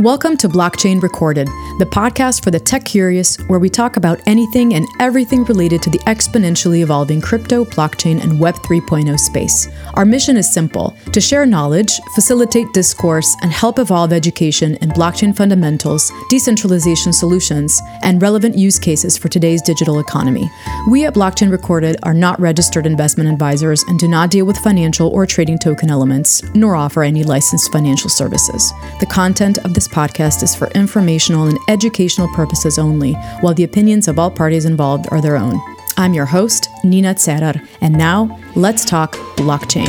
Welcome to Blockchain Recorded, the podcast for the tech curious, where we talk about anything and everything related to the exponentially evolving crypto, blockchain, and Web 3.0 space. Our mission is simple to share knowledge, facilitate discourse, and help evolve education in blockchain fundamentals, decentralization solutions, and relevant use cases for today's digital economy. We at Blockchain Recorded are not registered investment advisors and do not deal with financial or trading token elements, nor offer any licensed financial services. The content of this podcast is for informational and educational purposes only, while the opinions of all parties involved are their own. I'm your host, Nina Cerar, and now let's talk blockchain.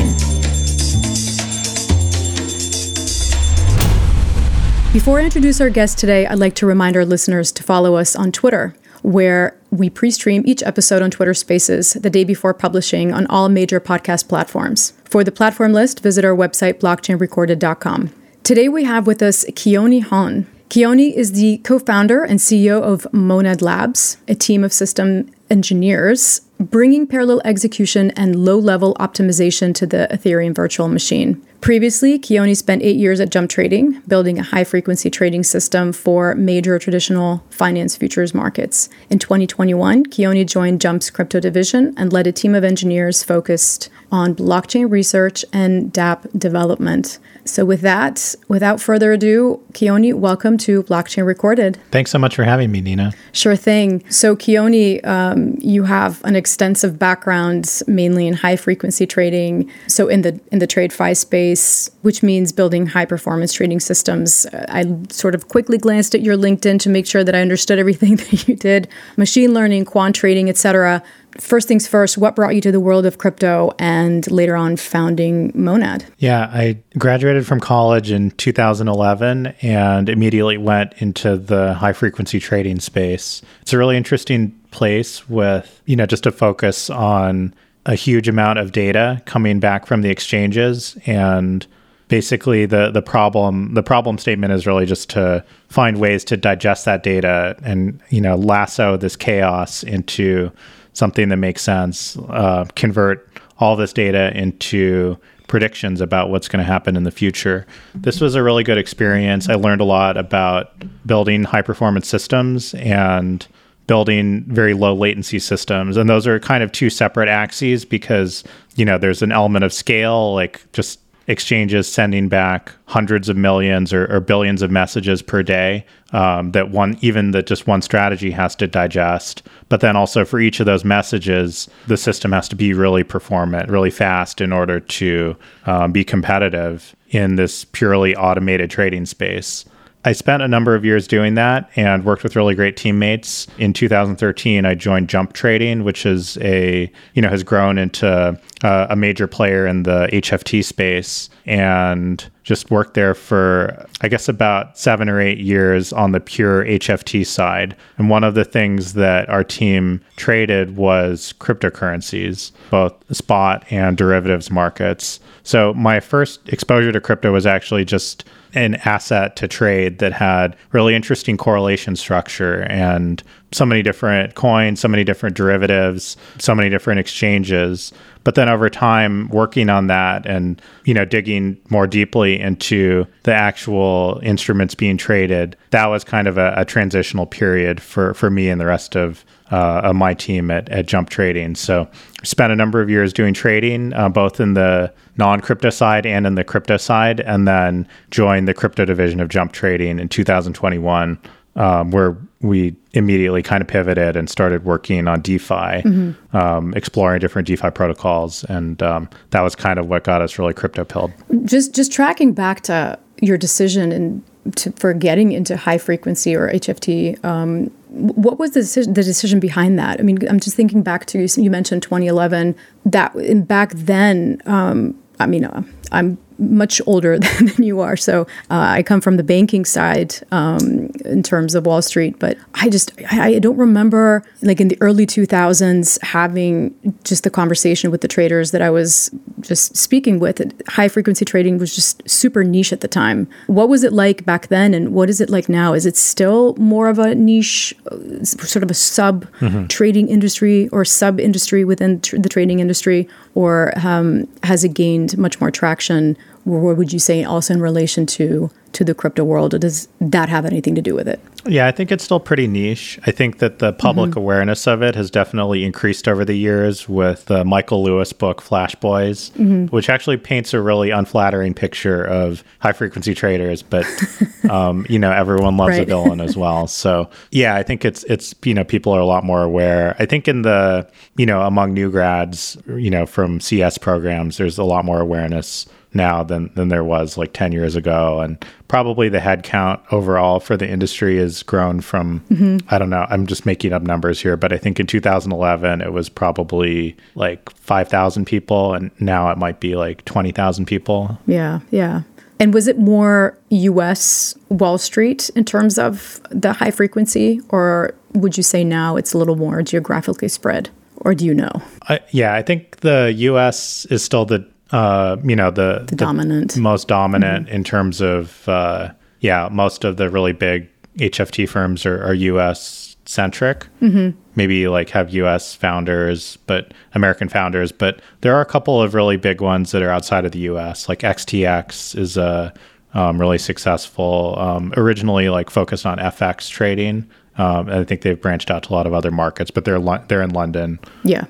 Before I introduce our guest today, I'd like to remind our listeners to follow us on Twitter, where we pre stream each episode on Twitter Spaces the day before publishing on all major podcast platforms. For the platform list, visit our website, blockchainrecorded.com. Today we have with us Keone Hon. Keone is the co founder and CEO of Monad Labs, a team of system engineers bringing parallel execution and low level optimization to the Ethereum virtual machine. Previously, Keone spent eight years at Jump Trading, building a high frequency trading system for major traditional finance futures markets. In 2021, Keone joined Jump's crypto division and led a team of engineers focused on blockchain research and dApp development. So, with that, without further ado, Keone, welcome to Blockchain Recorded. Thanks so much for having me, Nina. Sure thing. So, Keone, um, you have an extensive background, mainly in high frequency trading. So, in the in the TradFi space, which means building high performance trading systems. I sort of quickly glanced at your LinkedIn to make sure that I understood everything that you did: machine learning, quant trading, etc first things first, what brought you to the world of crypto and later on founding Monad? Yeah, I graduated from college in 2011 and immediately went into the high frequency trading space. It's a really interesting place with, you know, just a focus on a huge amount of data coming back from the exchanges and basically the the problem the problem statement is really just to find ways to digest that data and you know lasso this chaos into something that makes sense, uh, convert all this data into predictions about what's going to happen in the future. This was a really good experience. I learned a lot about building high performance systems and building very low latency systems. And those are kind of two separate axes because, you know, there's an element of scale, like just exchanges sending back hundreds of millions or, or billions of messages per day um, that one even that just one strategy has to digest but then also for each of those messages the system has to be really performant really fast in order to um, be competitive in this purely automated trading space I spent a number of years doing that and worked with really great teammates. In 2013, I joined Jump Trading, which is a you know has grown into uh, a major player in the HFT space, and just worked there for I guess about seven or eight years on the pure HFT side. And one of the things that our team traded was cryptocurrencies, both spot and derivatives markets. So my first exposure to crypto was actually just an asset to trade that had really interesting correlation structure and so many different coins, so many different derivatives, so many different exchanges. But then over time, working on that and you know digging more deeply into the actual instruments being traded, that was kind of a, a transitional period for for me and the rest of uh, of my team at, at Jump Trading. So spent a number of years doing trading, uh, both in the non-crypto side and in the crypto side, and then joined the crypto division of Jump Trading in 2021, um, where we immediately kind of pivoted and started working on DeFi, mm-hmm. um, exploring different DeFi protocols, and um, that was kind of what got us really crypto pilled. Just just tracking back to your decision and to, for getting into high frequency or HFT. Um, what was the decision, the decision behind that? I mean, I'm just thinking back to you mentioned 2011. That back then, um, I mean, uh, I'm much older than you are. So uh, I come from the banking side um, in terms of Wall Street, but I just I, I, don't remember like in the early 2000s having just the conversation with the traders that I was just speaking with. High frequency trading was just super niche at the time. What was it like back then, and what is it like now? Is it still more of a niche, uh, sort of a sub mm-hmm. trading industry or sub industry within tr- the trading industry, or um, has it gained much more traction? What would you say also in relation to to the crypto world? Does that have anything to do with it? Yeah, I think it's still pretty niche. I think that the public mm-hmm. awareness of it has definitely increased over the years with the Michael Lewis book Flash Boys, mm-hmm. which actually paints a really unflattering picture of high frequency traders, but um, you know everyone loves right. a villain as well. So yeah, I think it's it's you know people are a lot more aware. I think in the you know among new grads, you know from CS programs, there's a lot more awareness now than than there was like 10 years ago and probably the head count overall for the industry has grown from mm-hmm. i don't know i'm just making up numbers here but i think in 2011 it was probably like 5000 people and now it might be like 20000 people yeah yeah and was it more us wall street in terms of the high frequency or would you say now it's a little more geographically spread or do you know? Uh, yeah, I think the U.S. is still the uh, you know the, the dominant. most dominant mm-hmm. in terms of uh, yeah most of the really big hft firms are, are us centric. Mm-hmm. maybe like have us founders but american founders but there are a couple of really big ones that are outside of the us like xtx is a um, really successful. Um, originally like focused on fx trading. Um, i think they've branched out to a lot of other markets but they're lo- they're in london. Yeah.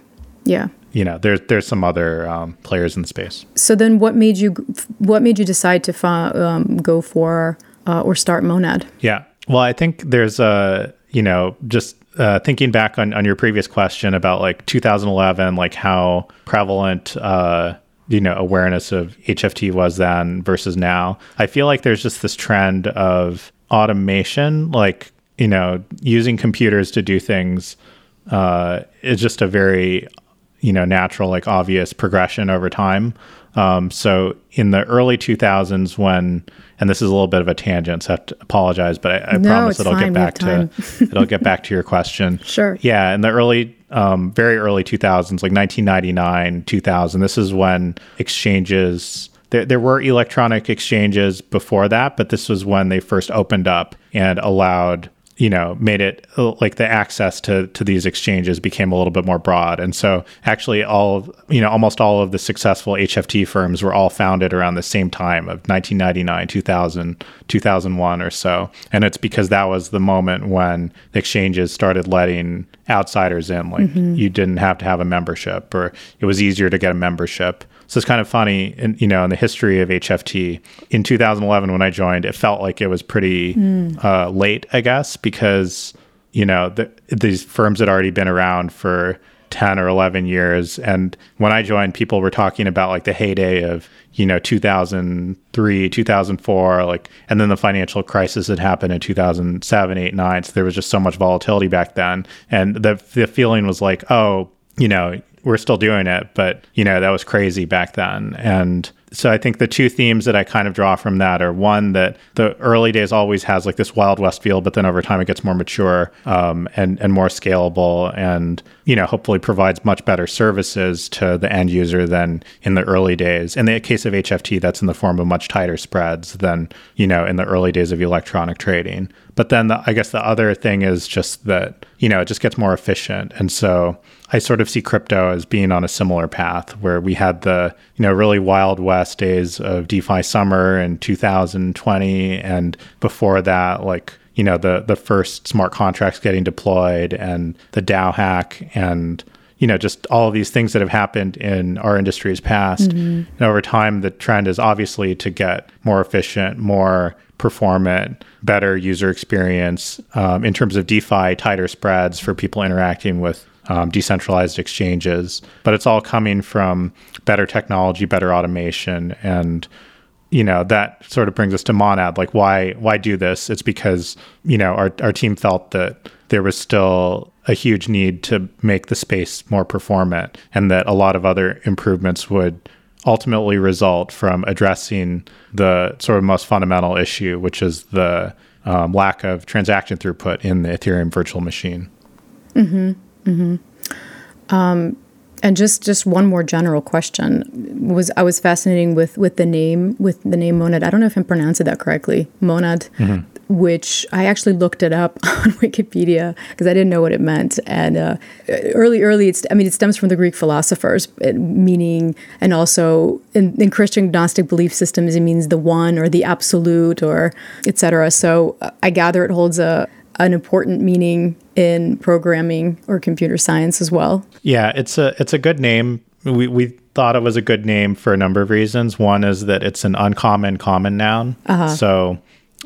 Yeah you know, there's there's some other um, players in the space. So then, what made you what made you decide to um, go for uh, or start Monad? Yeah, well, I think there's a you know just uh, thinking back on on your previous question about like 2011, like how prevalent. Uh, you know awareness of HFT was then versus now. I feel like there's just this trend of automation, like you know using computers to do things uh, is just a very you know natural like obvious progression over time. Um, so in the early 2000s when and this is a little bit of a tangent so i have to apologize but i, I no, promise it'll fine. get back to it'll get back to your question. Sure. Yeah in the early um, very early 2000s like 1999 2000 this is when exchanges there, there were electronic exchanges before that but this was when they first opened up and allowed you know made it uh, like the access to to these exchanges became a little bit more broad. And so actually all of, you know almost all of the successful hft firms were all founded around the same time of 1999 2000 2001 or so. And it's because that was the moment when the exchanges started letting outsiders in. Like mm-hmm. you didn't have to have a membership or it was easier to get a membership so it's kind of funny, in, you know, in the history of HFT. In 2011, when I joined, it felt like it was pretty mm. uh, late, I guess, because you know the, these firms had already been around for 10 or 11 years and when i joined people were talking about like the heyday of you know 2003 2004 like and then the financial crisis had happened in 2007 8 9 so there was just so much volatility back then and the the feeling was like oh you know we're still doing it, but you know, that was crazy back then. And so I think the two themes that I kind of draw from that are one that the early days always has like this wild west feel, but then over time it gets more mature um, and and more scalable, and you know hopefully provides much better services to the end user than in the early days. In the case of HFT, that's in the form of much tighter spreads than you know in the early days of electronic trading. But then the, I guess the other thing is just that you know it just gets more efficient, and so I sort of see crypto as being on a similar path where we had the, you know, really wild west days of DeFi summer in 2020 and before that like, you know, the the first smart contracts getting deployed and the DAO hack and you know, just all of these things that have happened in our industry's past. Mm-hmm. And over time, the trend is obviously to get more efficient, more performant, better user experience um, in terms of DeFi, tighter spreads for people interacting with um, decentralized exchanges, but it's all coming from better technology, better automation, and you know that sort of brings us to Monad. Like, why why do this? It's because you know our our team felt that there was still a huge need to make the space more performant, and that a lot of other improvements would ultimately result from addressing the sort of most fundamental issue, which is the um, lack of transaction throughput in the Ethereum virtual machine. Mm-hmm. Mm-hmm. Um, and just just one more general question was I was fascinating with with the name with the name monad. I don't know if I'm pronouncing that correctly. Monad. Mm-hmm. which I actually looked it up on Wikipedia because I didn't know what it meant. And uh, early, early, it's, I mean, it stems from the Greek philosophers, meaning, and also in, in Christian Gnostic belief systems, it means the one or the absolute or etc. So uh, I gather it holds a an important meaning in programming or computer science as well. Yeah, it's a it's a good name. We we thought it was a good name for a number of reasons. One is that it's an uncommon common noun. Uh-huh. So,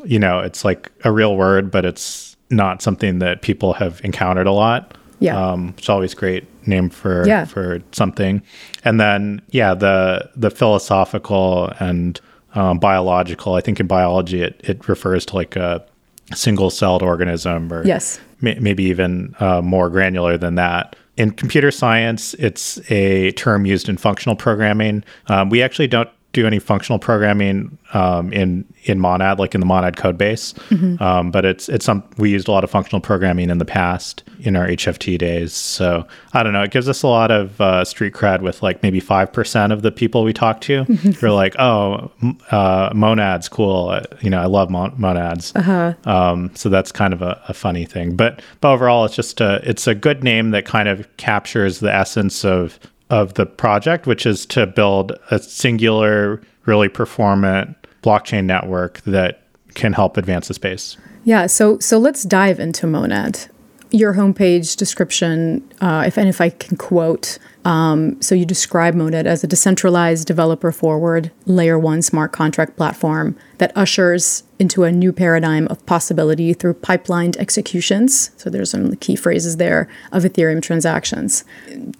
you know, it's like a real word, but it's not something that people have encountered a lot. Yeah. Um, it's always great name for yeah. for something. And then yeah, the the philosophical and um, biological. I think in biology it, it refers to like a single celled organism or yes. may, maybe even uh, more granular than that. In computer science, it's a term used in functional programming. Um, we actually don't do any functional programming um, in in Monad, like in the Monad code base. Mm-hmm. Um, but it's it's some we used a lot of functional programming in the past in our HFT days. So I don't know. It gives us a lot of uh, street cred with like maybe five percent of the people we talk to. Mm-hmm. They're like, oh, uh, monads, cool. Uh, you know, I love mon- monads. Uh-huh. Um, so that's kind of a, a, funny thing. But but overall, it's just a it's a good name that kind of captures the essence of of the project, which is to build a singular, really performant blockchain network that can help advance the space. Yeah, so so let's dive into Monad. Your homepage description, uh, if and if I can quote, um, so you describe Monad as a decentralized, developer-forward, layer one smart contract platform that ushers into a new paradigm of possibility through pipelined executions. So there's some key phrases there of Ethereum transactions.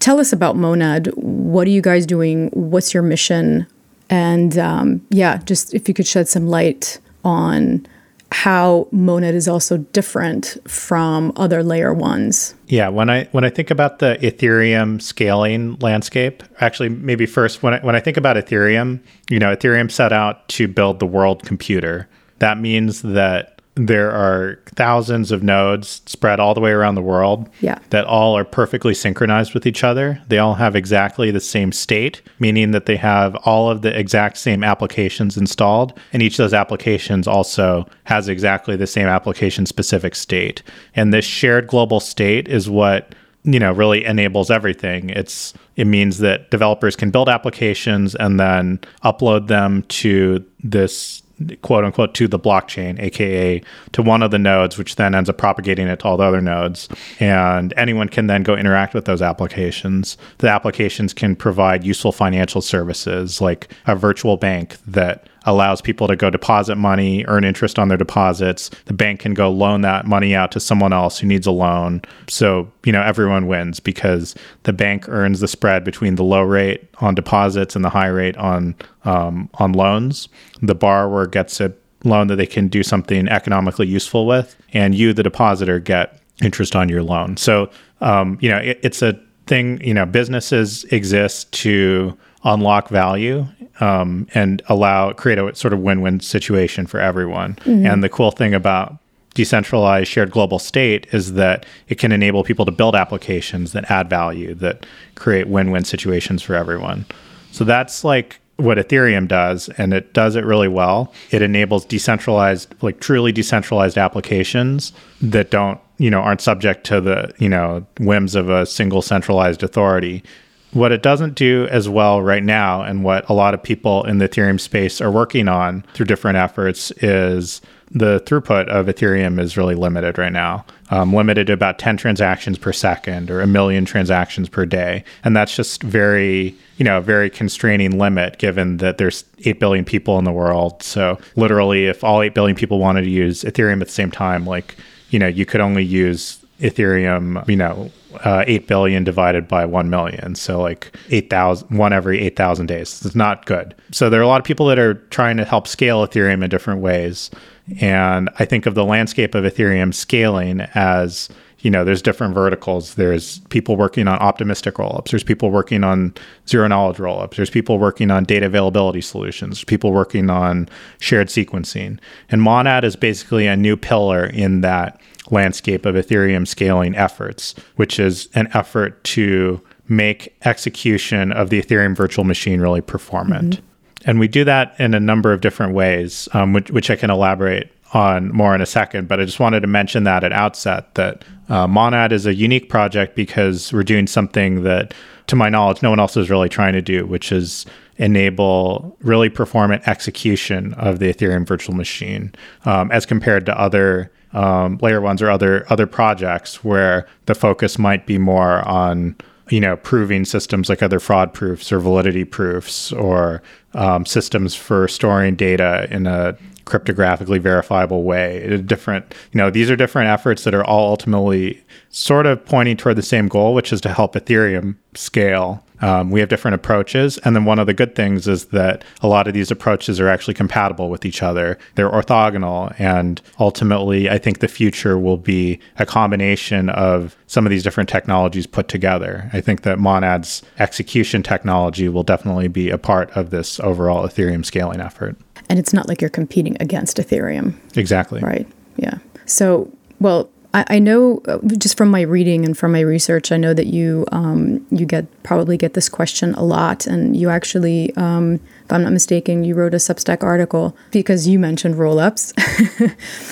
Tell us about Monad. What are you guys doing? What's your mission? And um, yeah, just if you could shed some light on how Monad is also different from other layer ones. Yeah, when I when I think about the Ethereum scaling landscape, actually maybe first when I, when I think about Ethereum, you know, Ethereum set out to build the world computer. That means that there are thousands of nodes spread all the way around the world yeah. that all are perfectly synchronized with each other. They all have exactly the same state, meaning that they have all of the exact same applications installed. And each of those applications also has exactly the same application specific state. And this shared global state is what you know really enables everything it's it means that developers can build applications and then upload them to this quote unquote to the blockchain, aka to one of the nodes, which then ends up propagating it to all the other nodes. And anyone can then go interact with those applications. The applications can provide useful financial services like a virtual bank that allows people to go deposit money, earn interest on their deposits. The bank can go loan that money out to someone else who needs a loan. So, you know, everyone wins because the bank earns the spread between the low rate on deposits and the high rate on um, on loans. The borrower gets a loan that they can do something economically useful with, and you, the depositor, get interest on your loan. So, um, you know, it, it's a thing. You know, businesses exist to unlock value um, and allow create a sort of win-win situation for everyone. Mm-hmm. And the cool thing about decentralized shared global state is that it can enable people to build applications that add value that create win-win situations for everyone. So that's like what Ethereum does, and it does it really well. It enables decentralized, like truly decentralized applications that don't, you know, aren't subject to the, you know, whims of a single centralized authority. What it doesn't do as well right now, and what a lot of people in the Ethereum space are working on through different efforts, is the throughput of Ethereum is really limited right now, um, limited to about 10 transactions per second or a million transactions per day. And that's just very, you know, a very constraining limit given that there's 8 billion people in the world. So literally, if all 8 billion people wanted to use Ethereum at the same time, like, you know, you could only use Ethereum, you know, uh, 8 billion divided by 1 million. So like 8,000, one every 8,000 days. It's not good. So there are a lot of people that are trying to help scale Ethereum in different ways. And I think of the landscape of Ethereum scaling as you know, there's different verticals. There's people working on optimistic rollups. There's people working on zero knowledge rollups. There's people working on data availability solutions. people working on shared sequencing. And Monad is basically a new pillar in that landscape of Ethereum scaling efforts, which is an effort to make execution of the Ethereum virtual machine really performant. Mm-hmm. And we do that in a number of different ways, um, which, which I can elaborate on more in a second, but I just wanted to mention that at outset that uh, Monad is a unique project because we're doing something that, to my knowledge, no one else is really trying to do, which is enable really performant execution of the Ethereum virtual machine um, as compared to other um, layer ones or other other projects where the focus might be more on you know proving systems like other fraud proofs or validity proofs or um, systems for storing data in a cryptographically verifiable way. Different, you know, these are different efforts that are all ultimately sort of pointing toward the same goal, which is to help Ethereum scale. Um, we have different approaches. And then one of the good things is that a lot of these approaches are actually compatible with each other. They're orthogonal. And ultimately, I think the future will be a combination of some of these different technologies put together. I think that Monad's execution technology will definitely be a part of this overall Ethereum scaling effort. And it's not like you're competing against Ethereum. Exactly. Right. Yeah. So, well, I, I know uh, just from my reading and from my research, I know that you um, you get probably get this question a lot, and you actually, um, if I'm not mistaken, you wrote a Substack article because you mentioned rollups.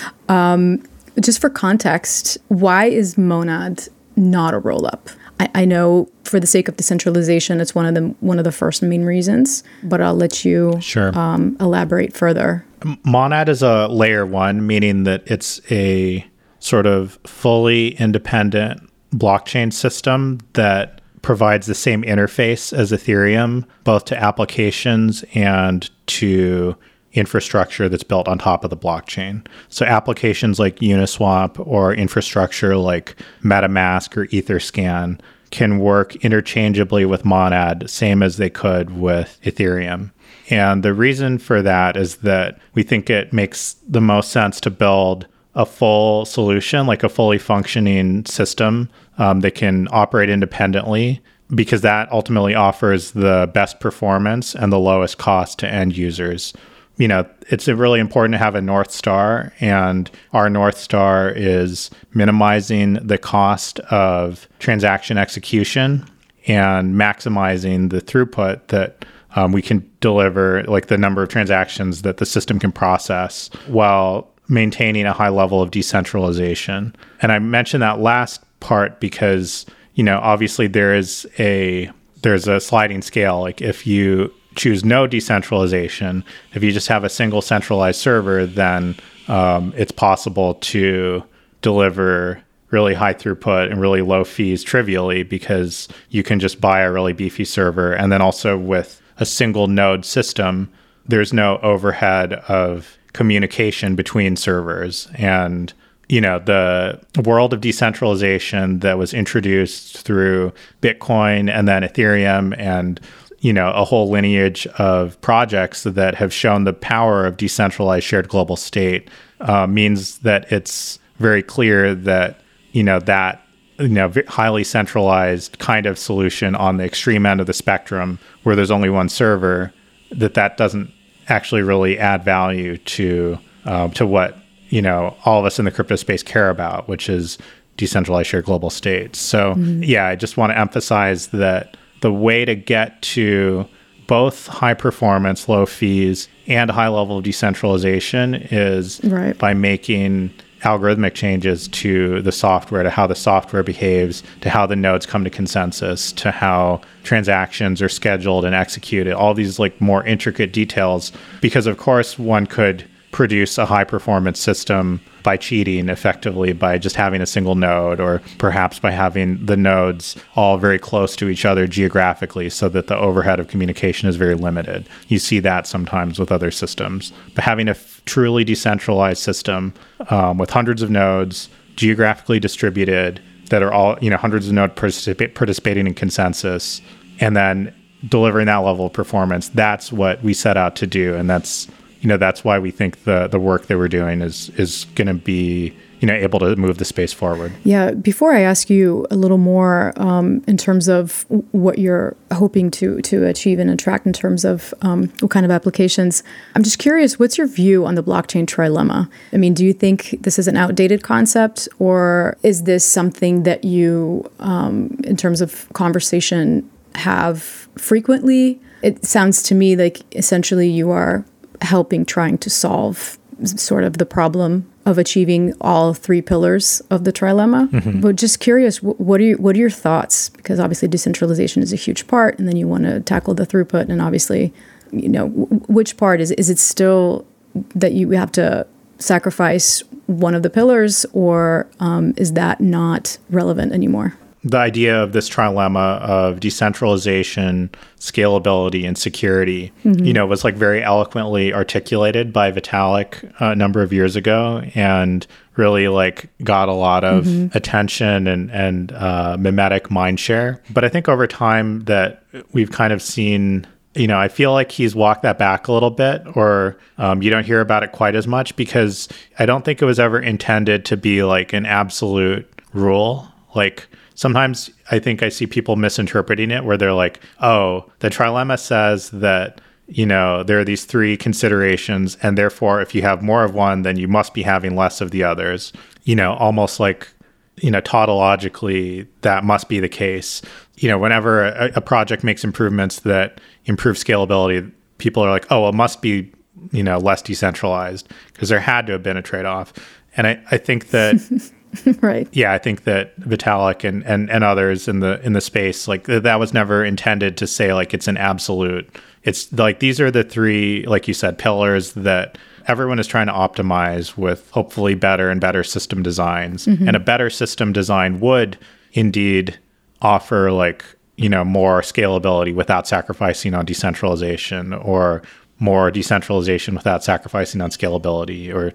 um, just for context, why is Monad not a rollup? I, I know for the sake of decentralization, it's one of the one of the first main reasons. But I'll let you sure. um, elaborate further. Monad is a layer one, meaning that it's a sort of fully independent blockchain system that provides the same interface as Ethereum, both to applications and to infrastructure that's built on top of the blockchain. So applications like Uniswap or infrastructure like MetaMask or Etherscan can work interchangeably with Monad, same as they could with Ethereum. And the reason for that is that we think it makes the most sense to build a full solution, like a fully functioning system um, that can operate independently, because that ultimately offers the best performance and the lowest cost to end users. You know, it's really important to have a North Star, and our North Star is minimizing the cost of transaction execution and maximizing the throughput that um, we can deliver, like the number of transactions that the system can process, while maintaining a high level of decentralization. And I mentioned that last part because, you know, obviously there is a there's a sliding scale. Like if you choose no decentralization, if you just have a single centralized server, then um, it's possible to deliver really high throughput and really low fees trivially because you can just buy a really beefy server. And then also with a single node system, there's no overhead of communication between servers and you know the world of decentralization that was introduced through bitcoin and then ethereum and you know a whole lineage of projects that have shown the power of decentralized shared global state uh, means that it's very clear that you know that you know highly centralized kind of solution on the extreme end of the spectrum where there's only one server that that doesn't actually really add value to um, to what you know all of us in the crypto space care about, which is decentralized shared global states. So mm-hmm. yeah, I just want to emphasize that the way to get to both high performance, low fees, and high level of decentralization is right. by making algorithmic changes to the software, to how the software behaves, to how the nodes come to consensus, to how transactions are scheduled and executed, all these like more intricate details. Because of course one could produce a high performance system by cheating effectively by just having a single node or perhaps by having the nodes all very close to each other geographically so that the overhead of communication is very limited. You see that sometimes with other systems. But having a f- truly decentralized system um, with hundreds of nodes, geographically distributed, that are all, you know, hundreds of nodes particip- participating in consensus, and then delivering that level of performance, that's what we set out to do. And that's you know that's why we think the the work that we're doing is is going to be you know able to move the space forward. Yeah. Before I ask you a little more um, in terms of what you're hoping to to achieve and attract in terms of um, what kind of applications, I'm just curious. What's your view on the blockchain trilemma? I mean, do you think this is an outdated concept, or is this something that you, um, in terms of conversation, have frequently? It sounds to me like essentially you are helping trying to solve sort of the problem of achieving all three pillars of the trilemma. Mm-hmm. But just curious, what are your, what are your thoughts? Because obviously decentralization is a huge part, and then you want to tackle the throughput, and obviously, you know, which part is is it still that you have to sacrifice one of the pillars, or um, is that not relevant anymore? The idea of this trilemma of decentralization, scalability, and security, mm-hmm. you know, was like very eloquently articulated by Vitalik a number of years ago, and really like got a lot of mm-hmm. attention and and uh, mimetic mind share. But I think over time that we've kind of seen. You know, I feel like he's walked that back a little bit, or um, you don't hear about it quite as much because I don't think it was ever intended to be like an absolute rule. Like, sometimes I think I see people misinterpreting it where they're like, oh, the trilemma says that, you know, there are these three considerations, and therefore, if you have more of one, then you must be having less of the others. You know, almost like, you know, tautologically, that must be the case. You know, whenever a, a project makes improvements that improve scalability, people are like, oh, it must be, you know, less decentralized because there had to have been a trade off. And I, I think that. right. Yeah, I think that Vitalik and, and and others in the in the space like that was never intended to say like it's an absolute. It's like these are the three like you said pillars that everyone is trying to optimize with hopefully better and better system designs. Mm-hmm. And a better system design would indeed offer like you know more scalability without sacrificing on decentralization or more decentralization without sacrificing on scalability or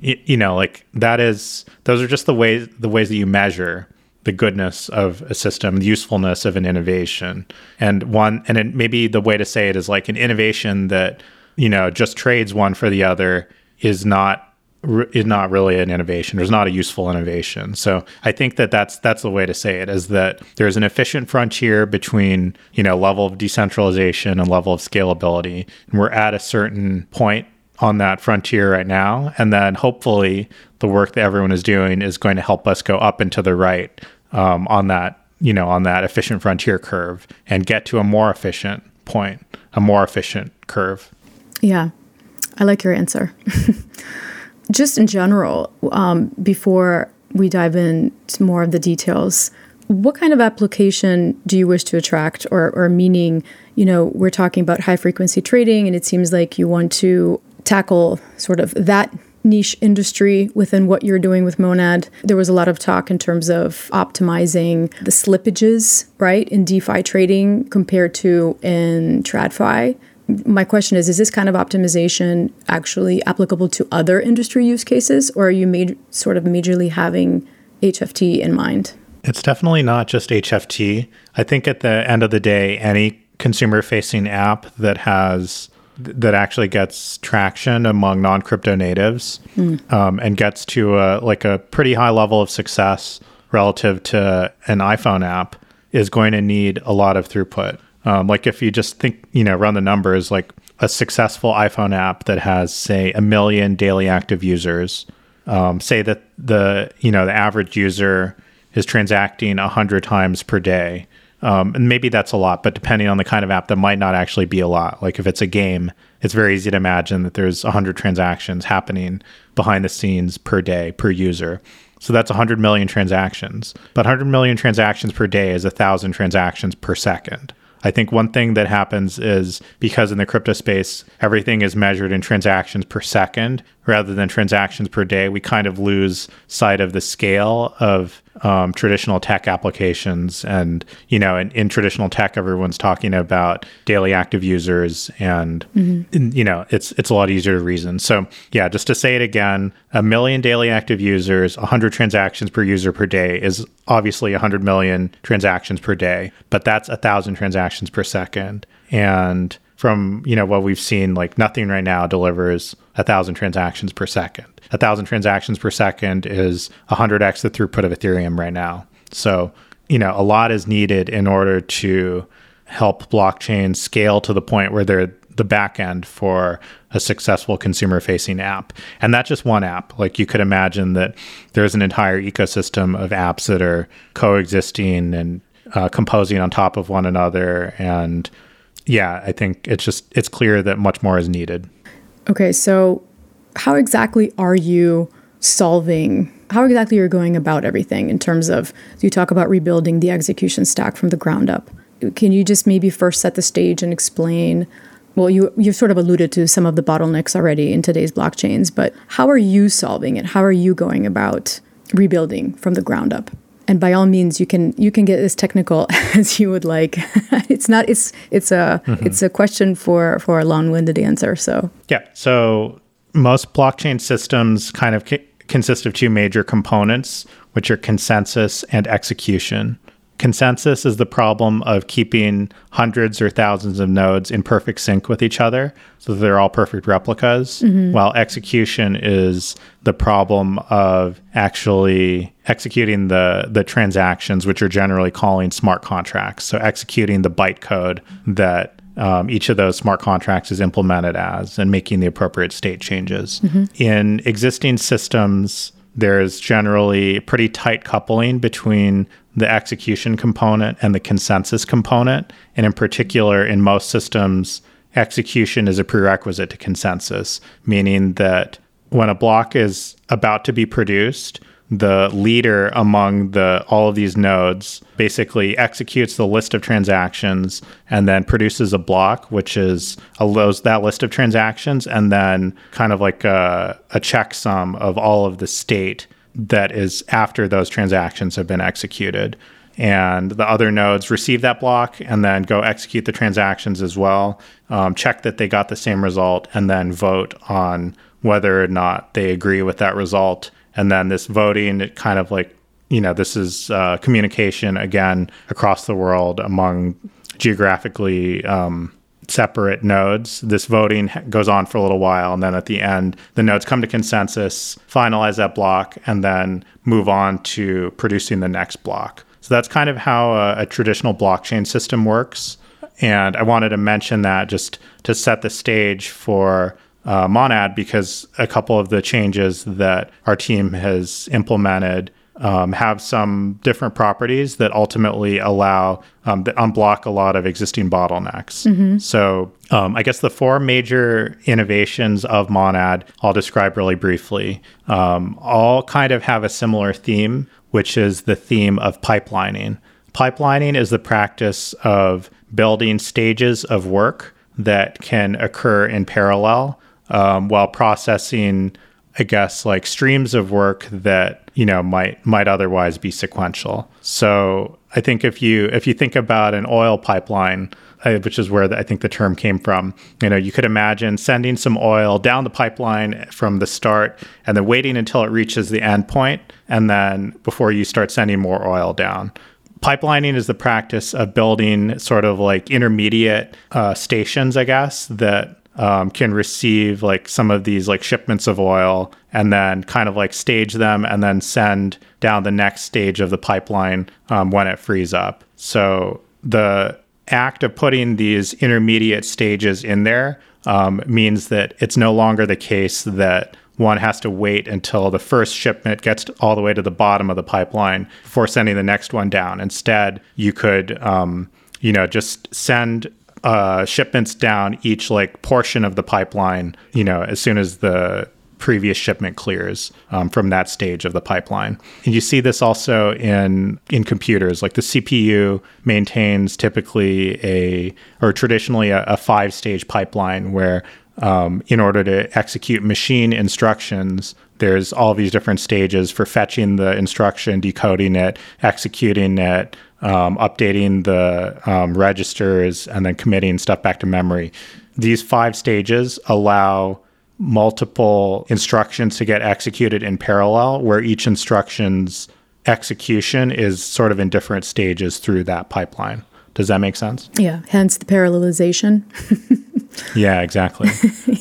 you know like that is those are just the ways the ways that you measure the goodness of a system the usefulness of an innovation. And one and it, maybe the way to say it is like an innovation that you know just trades one for the other is not is not really an innovation. There's not a useful innovation. So I think that that's that's the way to say it is that there's an efficient frontier between you know level of decentralization and level of scalability, and we're at a certain point on that frontier right now, and then hopefully the work that everyone is doing is going to help us go up and to the right um, on that you know on that efficient frontier curve and get to a more efficient point, a more efficient curve. Yeah, I like your answer. just in general, um, before we dive into more of the details, what kind of application do you wish to attract or, or meaning, you know, we're talking about high frequency trading and it seems like you want to tackle sort of that niche industry within what you're doing with Monad. There was a lot of talk in terms of optimizing the slippages, right, in DeFi trading compared to in TradFi my question is is this kind of optimization actually applicable to other industry use cases or are you made, sort of majorly having hft in mind? It's definitely not just hft i think at the end of the day any consumer facing app that has that actually gets traction among non-crypto natives mm. um, and gets to a, like a pretty high level of success relative to an iphone app is going to need a lot of throughput um, like if you just think, you know, run the numbers, like a successful iPhone app that has, say, a million daily active users, um, say that the, you know, the average user is transacting 100 times per day. Um, and maybe that's a lot, but depending on the kind of app, that might not actually be a lot. Like if it's a game, it's very easy to imagine that there's 100 transactions happening behind the scenes per day per user. So that's 100 million transactions. But 100 million transactions per day is 1,000 transactions per second. I think one thing that happens is because in the crypto space, everything is measured in transactions per second rather than transactions per day, we kind of lose sight of the scale of um, traditional tech applications. And, you know, in, in, traditional tech, everyone's talking about daily active users and, mm-hmm. you know, it's, it's a lot easier to reason. So yeah, just to say it again, a million daily active users, 100 transactions per user per day is obviously 100 million transactions per day, but that's a thousand transactions per second. And from you know what we've seen like nothing right now delivers a thousand transactions per second a thousand transactions per second is 100x the throughput of ethereum right now so you know a lot is needed in order to help blockchain scale to the point where they're the back end for a successful consumer facing app. And that's just one app. Like you could imagine that there's an entire ecosystem of apps that are coexisting and uh, composing on top of one another and yeah, I think it's just it's clear that much more is needed. Okay, so how exactly are you solving how exactly you're going about everything in terms of you talk about rebuilding the execution stack from the ground up. Can you just maybe first set the stage and explain well you you've sort of alluded to some of the bottlenecks already in today's blockchains but how are you solving it? How are you going about rebuilding from the ground up and by all means you can you can get as technical as you would like it's not it's it's a mm-hmm. it's a question for for a long-winded answer so yeah so most blockchain systems kind of consist of two major components, which are consensus and execution. Consensus is the problem of keeping hundreds or thousands of nodes in perfect sync with each other so they're all perfect replicas, mm-hmm. while execution is the problem of actually executing the, the transactions, which are generally calling smart contracts. So executing the bytecode that um, each of those smart contracts is implemented as and making the appropriate state changes. Mm-hmm. In existing systems, there's generally pretty tight coupling between the execution component and the consensus component. And in particular, in most systems, execution is a prerequisite to consensus, meaning that when a block is about to be produced, the leader among the all of these nodes basically executes the list of transactions and then produces a block which is allows that list of transactions and then kind of like a, a checksum of all of the state that is after those transactions have been executed. And the other nodes receive that block and then go execute the transactions as well um, check that they got the same result and then vote on whether or not they agree with that result and then this voting, it kind of like, you know, this is uh, communication again across the world among geographically um, separate nodes. This voting goes on for a little while, and then at the end, the nodes come to consensus, finalize that block, and then move on to producing the next block. So that's kind of how a, a traditional blockchain system works. And I wanted to mention that just to set the stage for uh, Monad because a couple of the changes that our team has implemented um, have some different properties that ultimately allow um, that unblock a lot of existing bottlenecks. Mm-hmm. So, um, I guess the four major innovations of Monad I'll describe really briefly. Um, all kind of have a similar theme, which is the theme of pipelining. Pipelining is the practice of building stages of work that can occur in parallel um, while processing, I guess, like streams of work that you know might might otherwise be sequential. So I think if you if you think about an oil pipeline, uh, which is where I think the term came from. You know, you could imagine sending some oil down the pipeline from the start and then waiting until it reaches the end point, and then before you start sending more oil down. Pipelining is the practice of building sort of like intermediate uh, stations, I guess, that um, can receive like some of these like shipments of oil and then kind of like stage them and then send down the next stage of the pipeline um, when it frees up. So the act of putting these intermediate stages in there um, means that it's no longer the case that one has to wait until the first shipment gets all the way to the bottom of the pipeline before sending the next one down. Instead, you could, um, you know, just send uh, shipments down each like portion of the pipeline, you know, as soon as the previous shipment clears um, from that stage of the pipeline. And you see this also in in computers. Like the CPU maintains typically a or traditionally a, a five stage pipeline where um, in order to execute machine instructions, there's all these different stages for fetching the instruction, decoding it, executing it, um, updating the um, registers, and then committing stuff back to memory. These five stages allow multiple instructions to get executed in parallel, where each instruction's execution is sort of in different stages through that pipeline. Does that make sense? Yeah, hence the parallelization. yeah, exactly.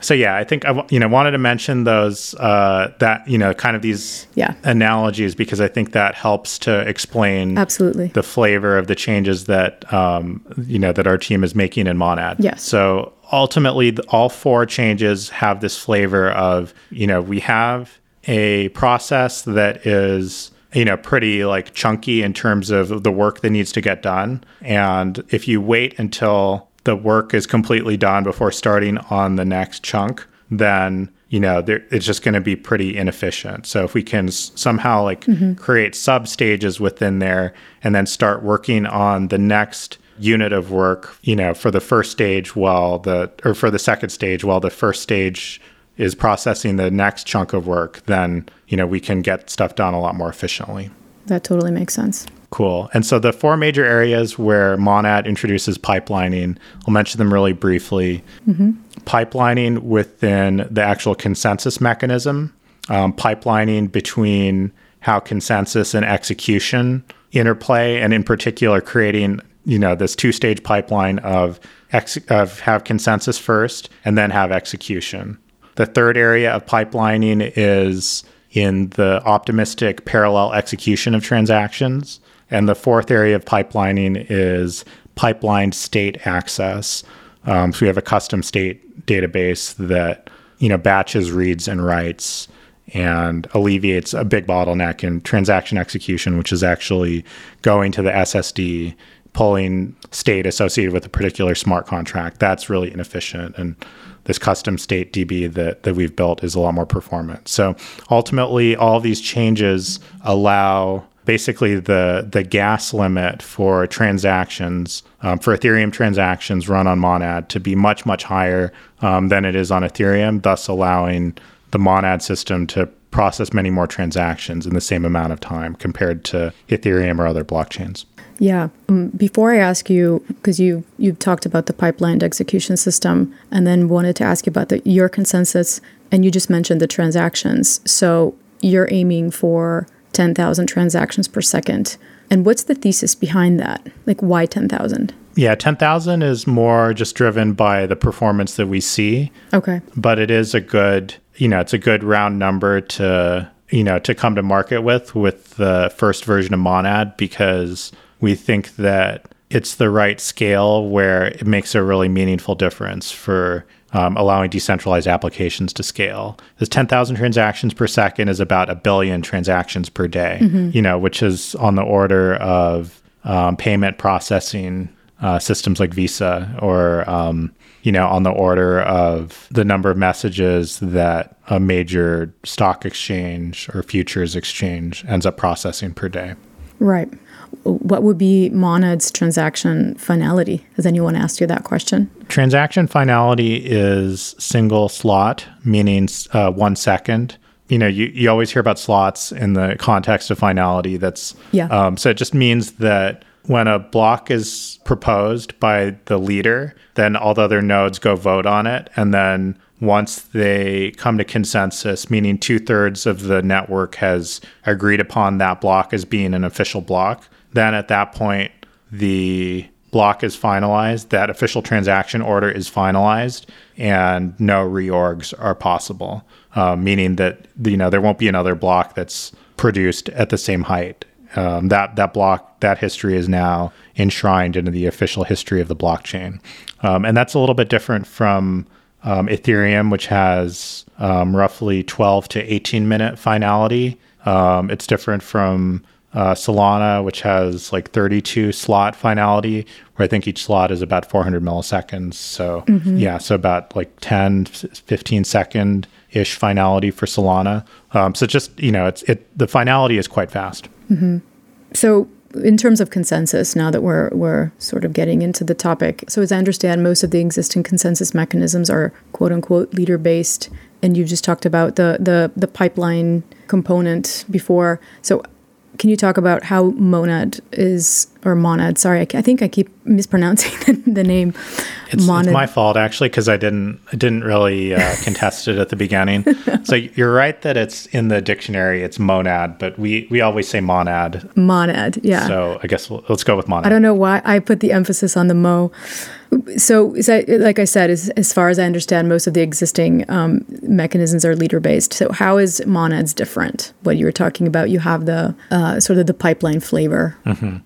So yeah, I think I you know wanted to mention those uh, that you know kind of these yeah. analogies because I think that helps to explain absolutely the flavor of the changes that um, you know that our team is making in Monad. Yes. So ultimately, all four changes have this flavor of you know we have a process that is you know pretty like chunky in terms of the work that needs to get done and if you wait until the work is completely done before starting on the next chunk then you know, it's just going to be pretty inefficient. So if we can s- somehow like mm-hmm. create sub stages within there and then start working on the next unit of work, you know, for the first stage while the or for the second stage while the first stage is processing the next chunk of work, then, you know, we can get stuff done a lot more efficiently. That totally makes sense. Cool. And so the four major areas where Monad introduces pipelining, I'll mention them really briefly. Mm-hmm. Pipelining within the actual consensus mechanism, um, pipelining between how consensus and execution interplay, and in particular, creating you know this two-stage pipeline of ex- of have consensus first and then have execution. The third area of pipelining is in the optimistic parallel execution of transactions. And the fourth area of pipelining is pipeline state access. Um, so we have a custom state database that you know batches reads and writes and alleviates a big bottleneck in transaction execution, which is actually going to the SSD, pulling state associated with a particular smart contract. That's really inefficient. And this custom state DB that, that we've built is a lot more performant. So ultimately, all these changes allow basically the the gas limit for transactions um, for Ethereum transactions run on Monad to be much much higher um, than it is on Ethereum, thus allowing the Monad system to process many more transactions in the same amount of time compared to Ethereum or other blockchains. Yeah. Um, before I ask you, because you you've talked about the pipelined execution system, and then wanted to ask you about the, your consensus, and you just mentioned the transactions. So you're aiming for 10,000 transactions per second. And what's the thesis behind that? Like, why 10,000? Yeah, 10,000 is more just driven by the performance that we see. Okay. But it is a good, you know, it's a good round number to, you know, to come to market with with the first version of Monad because we think that it's the right scale where it makes a really meaningful difference for um, allowing decentralized applications to scale. This 10,000 transactions per second is about a billion transactions per day, mm-hmm. you know, which is on the order of um, payment processing uh, systems like Visa or, um, you know, on the order of the number of messages that a major stock exchange or futures exchange ends up processing per day. Right what would be Monad's transaction finality? Has anyone asked you that question? Transaction finality is single slot, meaning uh, one second. You know, you, you always hear about slots in the context of finality. That's yeah. Um, so it just means that when a block is proposed by the leader, then all the other nodes go vote on it, and then once they come to consensus, meaning two thirds of the network has agreed upon that block as being an official block, then at that point, the block is finalized, that official transaction order is finalized, and no reorgs are possible, uh, meaning that you know there won't be another block that's produced at the same height. Um, that that block that history is now enshrined into the official history of the blockchain, um, and that's a little bit different from um, Ethereum, which has um, roughly 12 to 18 minute finality. Um, it's different from uh, Solana, which has like 32 slot finality, where I think each slot is about 400 milliseconds. So, mm-hmm. yeah, so about like 10, 15 second ish finality for Solana. Um, so, just, you know, it's it the finality is quite fast. Mm-hmm. So, in terms of consensus, now that we're we're sort of getting into the topic, so as I understand, most of the existing consensus mechanisms are quote unquote leader based, and you just talked about the the the pipeline component before. So can you talk about how Monad is, or Monad? Sorry, I, I think I keep mispronouncing the, the name. It's, it's, my fault actually because I didn't I didn't really uh, contest it at the beginning. so you're right that it's in the dictionary. It's monad, but we we always say monad. Monad, yeah. So I guess we'll, let's go with monad. I don't know why I put the emphasis on the mo. So, like I said, as, as far as I understand, most of the existing um, mechanisms are leader based. So, how is monads different? What you were talking about, you have the uh, sort of the pipeline flavor. Mm-hmm.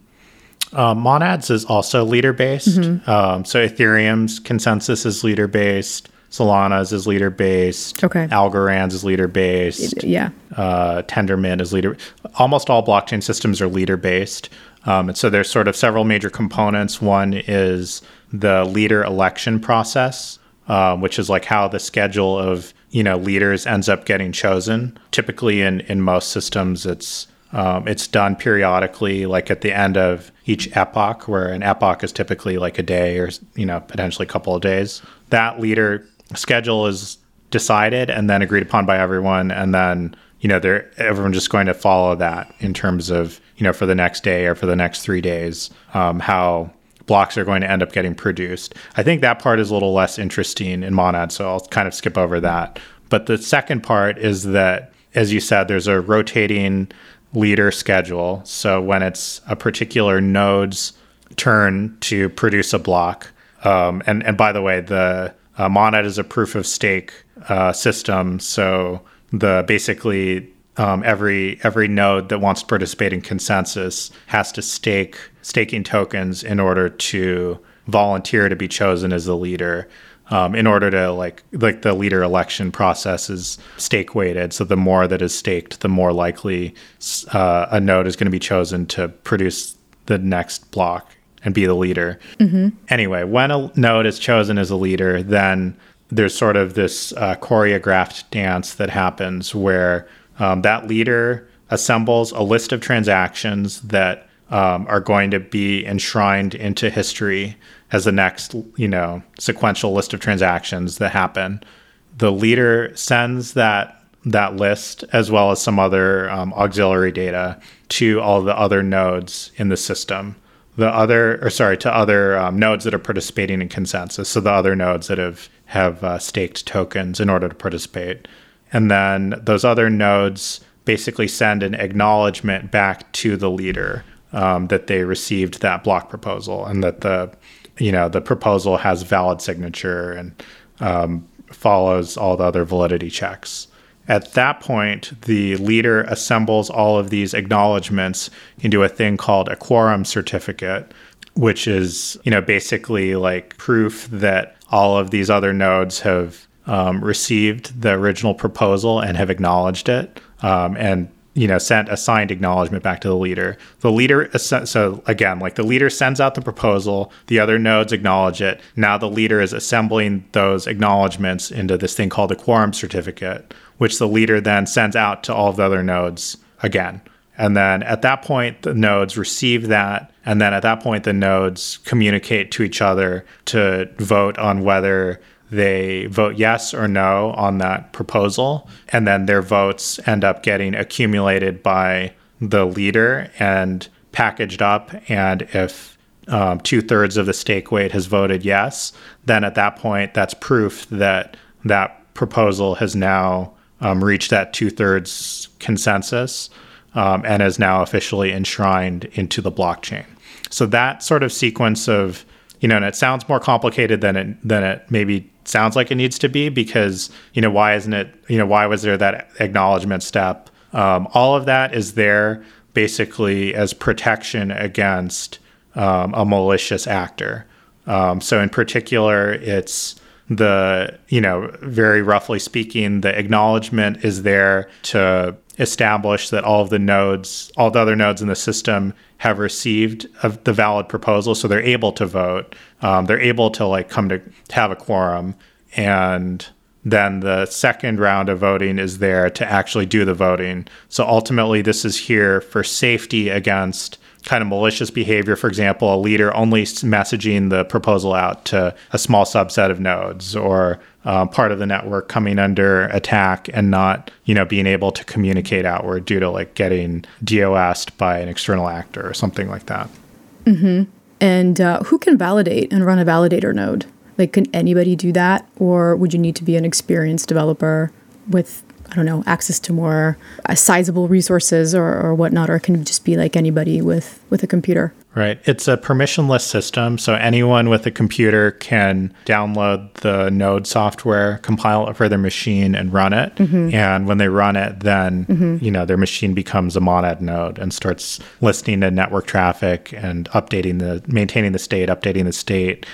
Uh, Monad's is also leader based. Mm-hmm. Um, so, Ethereum's consensus is leader based. Solana's is leader based. Okay. Algorand's is leader based. Yeah. Uh, Tendermint is leader. Almost all blockchain systems are leader based. Um, and so there's sort of several major components. One is the leader election process. um, which is like how the schedule of you know leaders ends up getting chosen. Typically, in in most systems, it's um, it's done periodically, like at the end of each epoch, where an epoch is typically like a day or you know potentially a couple of days. That leader schedule is decided and then agreed upon by everyone, and then you know they're everyone's just going to follow that in terms of you know for the next day or for the next three days um, how blocks are going to end up getting produced. I think that part is a little less interesting in Monad, so I'll kind of skip over that. But the second part is that, as you said, there's a rotating leader schedule. So when it's a particular node's turn to produce a block, um, and and by the way, the uh, Monad is a proof of stake uh, system, so the basically um, every every node that wants to participate in consensus has to stake staking tokens in order to volunteer to be chosen as the leader. Um, in order to like like the leader election process is stake weighted, so the more that is staked, the more likely uh, a node is going to be chosen to produce the next block and be the leader. Mm-hmm. Anyway, when a node is chosen as a leader, then there's sort of this uh, choreographed dance that happens where um, that leader assembles a list of transactions that um, are going to be enshrined into history as the next, you know, sequential list of transactions that happen. The leader sends that that list as well as some other um, auxiliary data to all the other nodes in the system. The other, or sorry, to other um, nodes that are participating in consensus. So the other nodes that have have uh, staked tokens in order to participate. And then those other nodes basically send an acknowledgement back to the leader um, that they received that block proposal and that the you know the proposal has valid signature and um, follows all the other validity checks. At that point, the leader assembles all of these acknowledgments into a thing called a quorum certificate, which is you know basically like proof that all of these other nodes have um, received the original proposal and have acknowledged it um, and you know sent a signed acknowledgement back to the leader. The leader so again like the leader sends out the proposal the other nodes acknowledge it. Now the leader is assembling those acknowledgments into this thing called a quorum certificate which the leader then sends out to all of the other nodes again. And then at that point the nodes receive that and then at that point the nodes communicate to each other to vote on whether they vote yes or no on that proposal, and then their votes end up getting accumulated by the leader and packaged up. And if um, two thirds of the stake weight has voted yes, then at that point, that's proof that that proposal has now um, reached that two thirds consensus um, and is now officially enshrined into the blockchain. So that sort of sequence of you know, and it sounds more complicated than it than it maybe sounds like it needs to be because you know why isn't it you know why was there that acknowledgement step? Um, all of that is there basically as protection against um, a malicious actor. Um, so in particular it's the you know very roughly speaking the acknowledgement is there to establish that all of the nodes all the other nodes in the system have received a, the valid proposal, so they're able to vote. Um, they're able to like come to have a quorum, and then the second round of voting is there to actually do the voting. So ultimately, this is here for safety against kind of malicious behavior. For example, a leader only messaging the proposal out to a small subset of nodes, or uh, part of the network coming under attack and not, you know, being able to communicate outward due to like getting DOSed by an external actor or something like that. Mm-hmm. And uh, who can validate and run a validator node? Like, can anybody do that, or would you need to be an experienced developer with I don't know, access to more uh, sizable resources or, or whatnot, or can just be like anybody with, with a computer? Right. It's a permissionless system. So anyone with a computer can download the Node software, compile it for their machine, and run it. Mm-hmm. And when they run it, then, mm-hmm. you know, their machine becomes a monad node and starts listening to network traffic and updating the, maintaining the state, updating the state.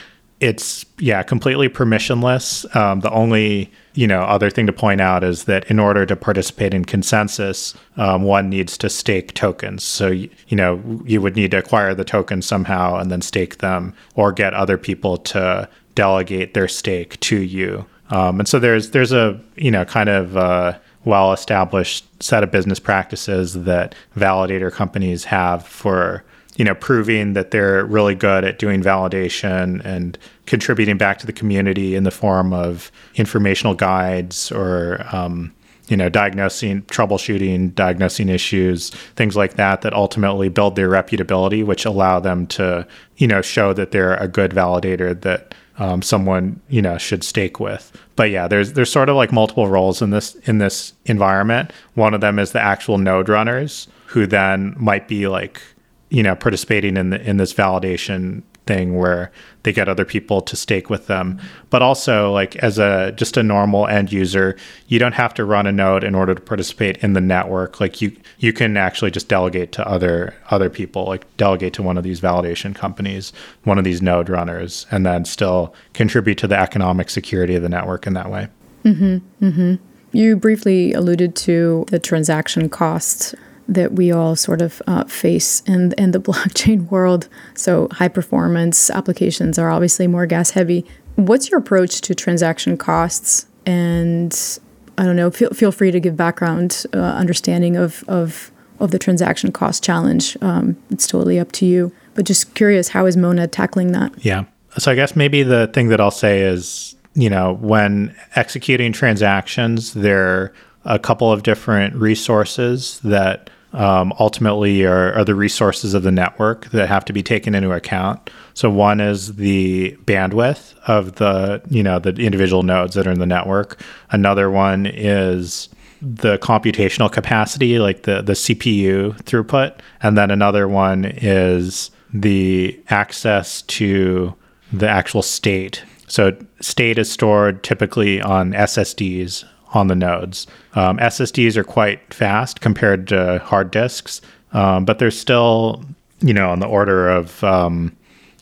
It's, yeah, completely permissionless. Um, the only you know, other thing to point out is that in order to participate in consensus, um, one needs to stake tokens. So, you know, you would need to acquire the tokens somehow and then stake them or get other people to delegate their stake to you. Um, and so there's there's a you know kind of uh, well established set of business practices that validator companies have for you know proving that they're really good at doing validation and contributing back to the community in the form of informational guides or um, you know, diagnosing, troubleshooting, diagnosing issues, things like that, that ultimately build their reputability, which allow them to, you know, show that they're a good validator that um, someone, you know, should stake with. But yeah, there's there's sort of like multiple roles in this in this environment. One of them is the actual node runners, who then might be like, you know, participating in the in this validation thing where they get other people to stake with them. But also, like as a just a normal end user, you don't have to run a node in order to participate in the network. Like you you can actually just delegate to other other people, like delegate to one of these validation companies, one of these node runners, and then still contribute to the economic security of the network in that way. Mm-hmm. Mm-hmm. You briefly alluded to the transaction costs that we all sort of uh, face in in the blockchain world. So high performance applications are obviously more gas heavy. What's your approach to transaction costs? And I don't know. Feel feel free to give background uh, understanding of of of the transaction cost challenge. Um, it's totally up to you. But just curious, how is Monad tackling that? Yeah. So I guess maybe the thing that I'll say is, you know, when executing transactions, there are a couple of different resources that um, ultimately are, are, the resources of the network that have to be taken into account. So one is the bandwidth of the you know the individual nodes that are in the network. Another one is the computational capacity, like the the CPU throughput, and then another one is the access to the actual state. So state is stored typically on SSDs on the nodes. Um, SSDs are quite fast compared to hard disks, um, but they're still, you know, on the order of um,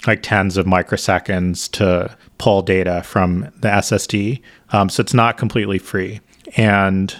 like tens of microseconds to pull data from the SSD. Um, so it's not completely free. And,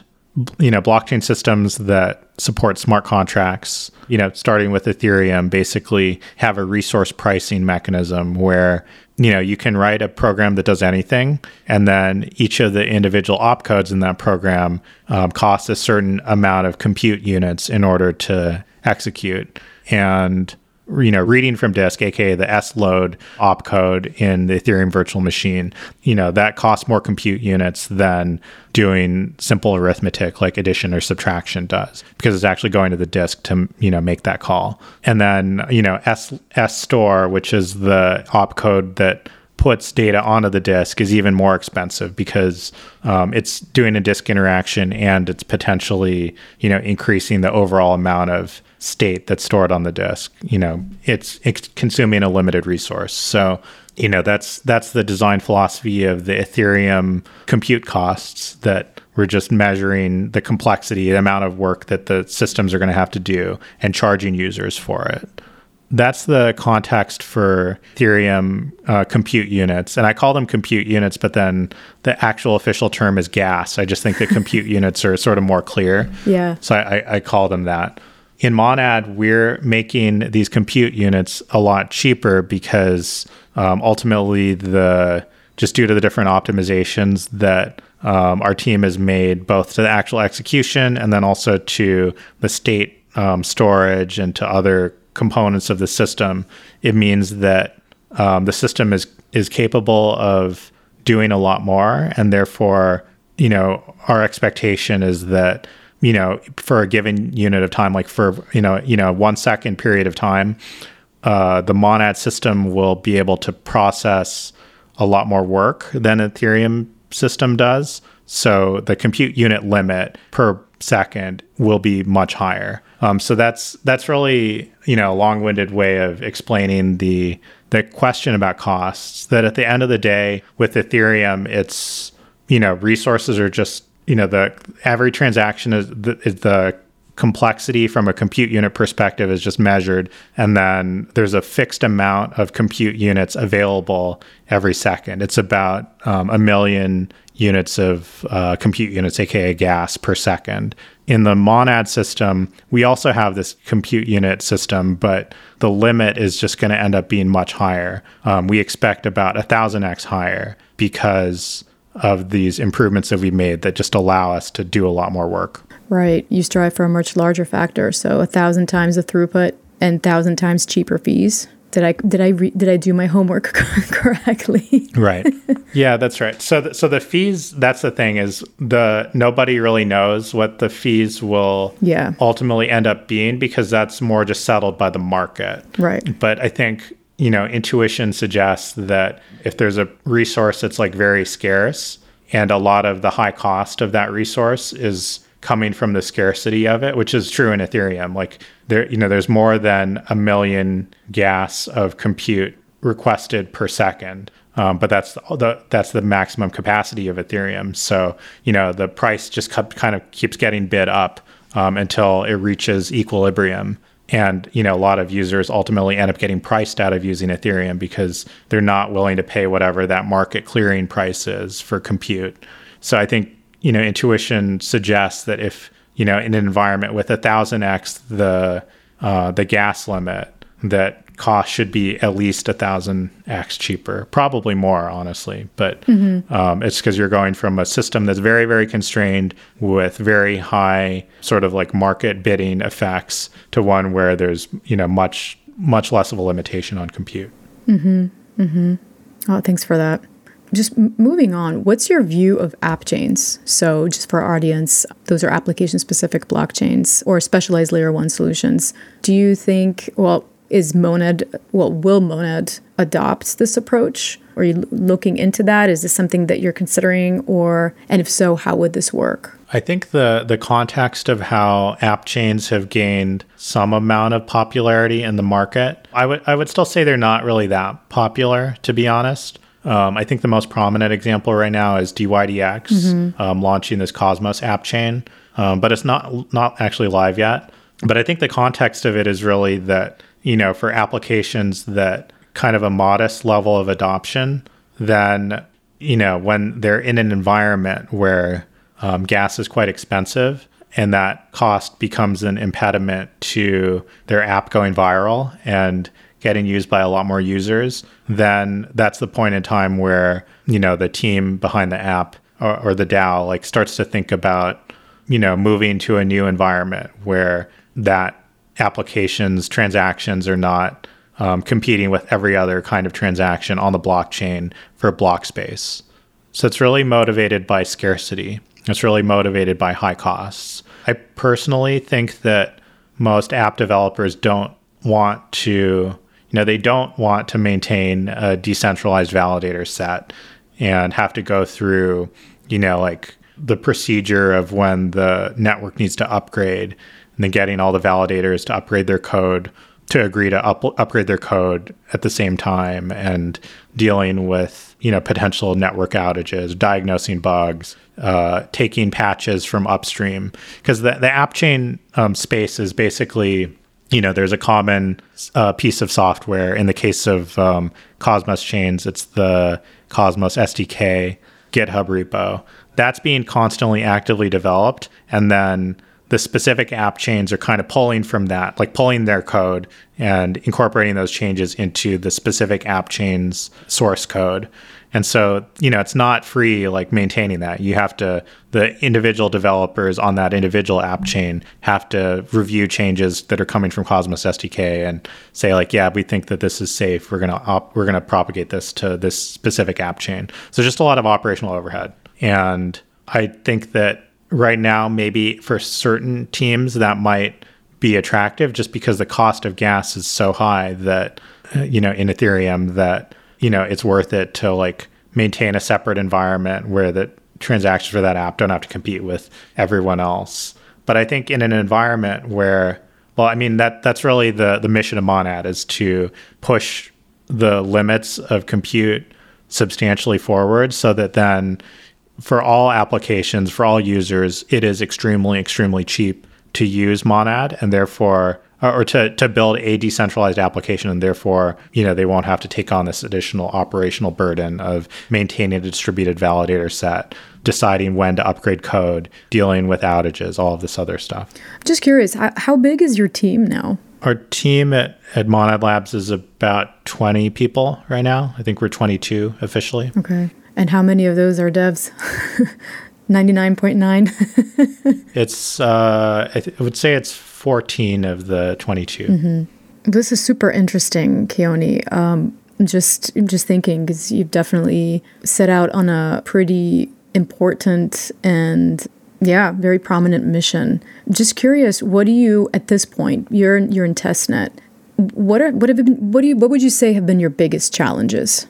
you know, blockchain systems that support smart contracts, you know, starting with Ethereum, basically have a resource pricing mechanism where you know, you can write a program that does anything, and then each of the individual opcodes in that program um, costs a certain amount of compute units in order to execute. And you know, reading from disk, aka the S load opcode in the Ethereum virtual machine, you know, that costs more compute units than doing simple arithmetic like addition or subtraction does because it's actually going to the disk to, you know, make that call. And then, you know, S S store, which is the opcode that puts data onto the disk is even more expensive because um, it's doing a disk interaction and it's potentially you know increasing the overall amount of state that's stored on the disk you know it's, it's consuming a limited resource so you know that's that's the design philosophy of the ethereum compute costs that we're just measuring the complexity the amount of work that the systems are going to have to do and charging users for it that's the context for Ethereum uh, compute units. And I call them compute units, but then the actual official term is gas. I just think that compute units are sort of more clear. Yeah. So I, I call them that. In Monad, we're making these compute units a lot cheaper because um, ultimately, the just due to the different optimizations that um, our team has made, both to the actual execution and then also to the state um, storage and to other components of the system, it means that um, the system is is capable of doing a lot more, and therefore, you know, our expectation is that you know, for a given unit of time, like for you know, you know, one second period of time, uh, the Monad system will be able to process a lot more work than Ethereum system does. So the compute unit limit per second will be much higher. Um, so that's that's really you know a long-winded way of explaining the the question about costs. That at the end of the day, with Ethereum, it's you know resources are just you know the every transaction is the, is the complexity from a compute unit perspective is just measured. And then there's a fixed amount of compute units available every second. It's about um, a million units of uh, compute units, aka gas, per second. In the monad system, we also have this compute unit system, but the limit is just going to end up being much higher. Um, we expect about a thousand x higher because of these improvements that we made that just allow us to do a lot more work. Right. You strive for a much larger factor, so a thousand times the throughput and thousand times cheaper fees. Did I did I re- did I do my homework correctly? right. Yeah, that's right. So th- so the fees. That's the thing is the nobody really knows what the fees will yeah. ultimately end up being because that's more just settled by the market. Right. But I think you know intuition suggests that if there's a resource that's like very scarce and a lot of the high cost of that resource is coming from the scarcity of it, which is true in Ethereum. Like there, you know, there's more than a million gas of compute requested per second. Um, but that's the that's the maximum capacity of Ethereum. So you know the price just kind of keeps getting bid up um, until it reaches equilibrium. And you know a lot of users ultimately end up getting priced out of using Ethereum because they're not willing to pay whatever that market clearing price is for compute. So I think you know, intuition suggests that if you know in an environment with a thousand x the uh, the gas limit, that cost should be at least a thousand x cheaper, probably more, honestly. But mm-hmm. um, it's because you're going from a system that's very, very constrained with very high sort of like market bidding effects to one where there's you know much much less of a limitation on compute. Mm-hmm. Mm-hmm. Oh, thanks for that just moving on, what's your view of app chains? So, just for our audience, those are application specific blockchains or specialized layer one solutions. Do you think, well, is Monad, well, will Monad adopt this approach? Are you looking into that? Is this something that you're considering? Or, and if so, how would this work? I think the, the context of how app chains have gained some amount of popularity in the market, I would, I would still say they're not really that popular, to be honest. Um, I think the most prominent example right now is DYDX mm-hmm. um, launching this Cosmos app chain, um, but it's not not actually live yet. But I think the context of it is really that you know for applications that kind of a modest level of adoption, then you know when they're in an environment where um, gas is quite expensive and that cost becomes an impediment to their app going viral and getting used by a lot more users, then that's the point in time where, you know, the team behind the app or, or the DAO like starts to think about, you know, moving to a new environment where that applications, transactions are not um, competing with every other kind of transaction on the blockchain for block space. So it's really motivated by scarcity. It's really motivated by high costs. I personally think that most app developers don't want to you know, they don't want to maintain a decentralized validator set and have to go through, you know, like the procedure of when the network needs to upgrade and then getting all the validators to upgrade their code to agree to up, upgrade their code at the same time and dealing with you know potential network outages diagnosing bugs uh, taking patches from upstream because the, the app chain um, space is basically you know, there's a common uh, piece of software. In the case of um, Cosmos chains, it's the Cosmos SDK GitHub repo. That's being constantly actively developed. And then the specific app chains are kind of pulling from that, like pulling their code and incorporating those changes into the specific app chain's source code. And so, you know, it's not free like maintaining that. You have to, the individual developers on that individual app chain have to review changes that are coming from Cosmos SDK and say like, yeah, we think that this is safe. We're gonna op- we're gonna propagate this to this specific app chain. So just a lot of operational overhead. And I think that right now, maybe for certain teams, that might be attractive just because the cost of gas is so high that uh, you know in Ethereum that you know, it's worth it to like maintain a separate environment where the transactions for that app don't have to compete with everyone else. But I think in an environment where, well, I mean that that's really the the mission of Monad is to push the limits of compute substantially forward, so that then for all applications, for all users, it is extremely extremely cheap to use Monad and therefore or to, to build a decentralized application and therefore you know they won't have to take on this additional operational burden of maintaining a distributed validator set deciding when to upgrade code dealing with outages all of this other stuff. Just curious how, big is your team now? Our team at, at Monad Labs is about 20 people right now. I think we're 22 officially. Okay and how many of those are devs 99.9 it's uh, I, th- I would say it's 14 of the 22. Mm-hmm. This is super interesting, Keone. Um, just just thinking because you've definitely set out on a pretty important and yeah, very prominent mission. Just curious, what do you at this point? You're you're in testnet. What are what have been what do you what would you say have been your biggest challenges?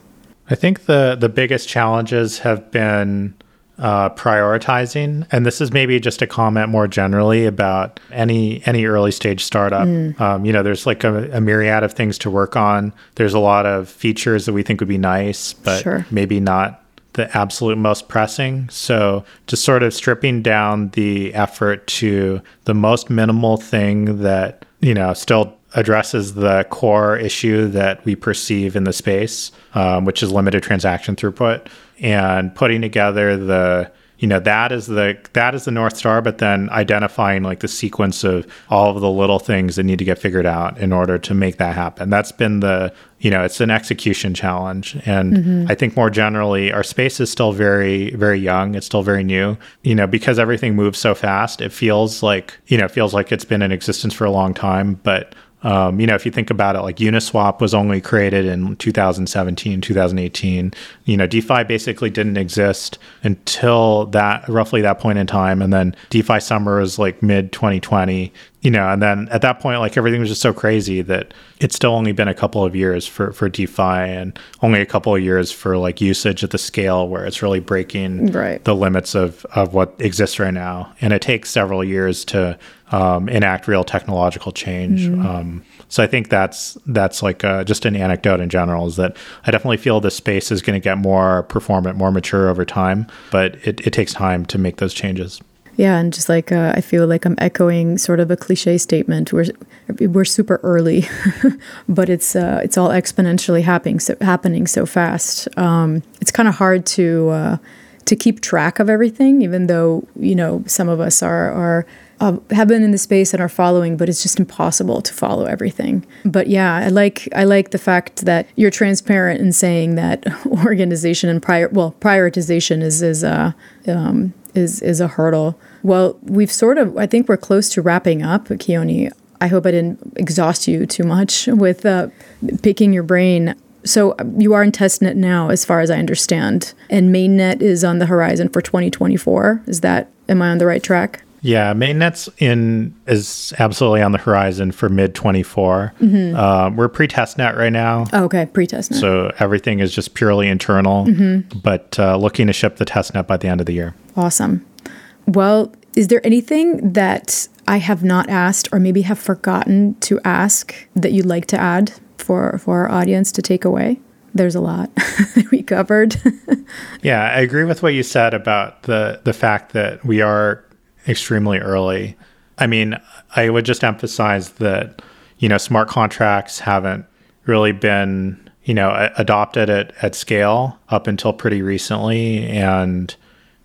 I think the the biggest challenges have been uh, prioritizing. And this is maybe just a comment more generally about any any early stage startup. Mm. Um, you know, there's like a, a, myriad of things to work on. There's a lot of features that we think would be nice, but sure. maybe not the absolute most pressing. So just sort of stripping down the effort to the most minimal thing that you know still addresses the core issue that we perceive in the space, um, which is limited transaction throughput and putting together the you know that is the that is the north star but then identifying like the sequence of all of the little things that need to get figured out in order to make that happen. That's been the you know it's an execution challenge. And mm-hmm. i think more generally our space is still very very young. It's still very new. You know because everything moves so fast it feels like you know it feels like it's been in existence for a long time but um, you know, if you think about it, like Uniswap was only created in 2017, 2018. You know, DeFi basically didn't exist until that roughly that point in time, and then DeFi summer was like mid 2020 you know, and then at that point, like everything was just so crazy that it's still only been a couple of years for, for DeFi and only a couple of years for like usage at the scale where it's really breaking right. the limits of, of what exists right now. And it takes several years to um, enact real technological change. Mm-hmm. Um, so I think that's that's like uh, just an anecdote in general is that I definitely feel this space is going to get more performant, more mature over time, but it, it takes time to make those changes. Yeah, and just like uh, I feel like I'm echoing sort of a cliche statement. We're we're super early, but it's uh, it's all exponentially happening so, happening so fast. Um, it's kind of hard to uh, to keep track of everything, even though you know some of us are are uh, have been in the space and are following, but it's just impossible to follow everything. But yeah, I like I like the fact that you're transparent in saying that organization and prior well prioritization is is uh, um, is is a hurdle. Well, we've sort of I think we're close to wrapping up, Keone. I hope I didn't exhaust you too much with uh, picking your brain. So you are in testnet now, as far as I understand, and mainnet is on the horizon for 2024. Is that am I on the right track? Yeah, mainnet's in is absolutely on the horizon for mid 24. Mm-hmm. Um, we're pre testnet right now. Oh, okay, pre testnet. So everything is just purely internal, mm-hmm. but uh, looking to ship the testnet by the end of the year. Awesome. Well, is there anything that I have not asked or maybe have forgotten to ask that you'd like to add for, for our audience to take away? There's a lot we covered. yeah, I agree with what you said about the the fact that we are extremely early. I mean, I would just emphasize that you know smart contracts haven't really been you know adopted at, at scale up until pretty recently. And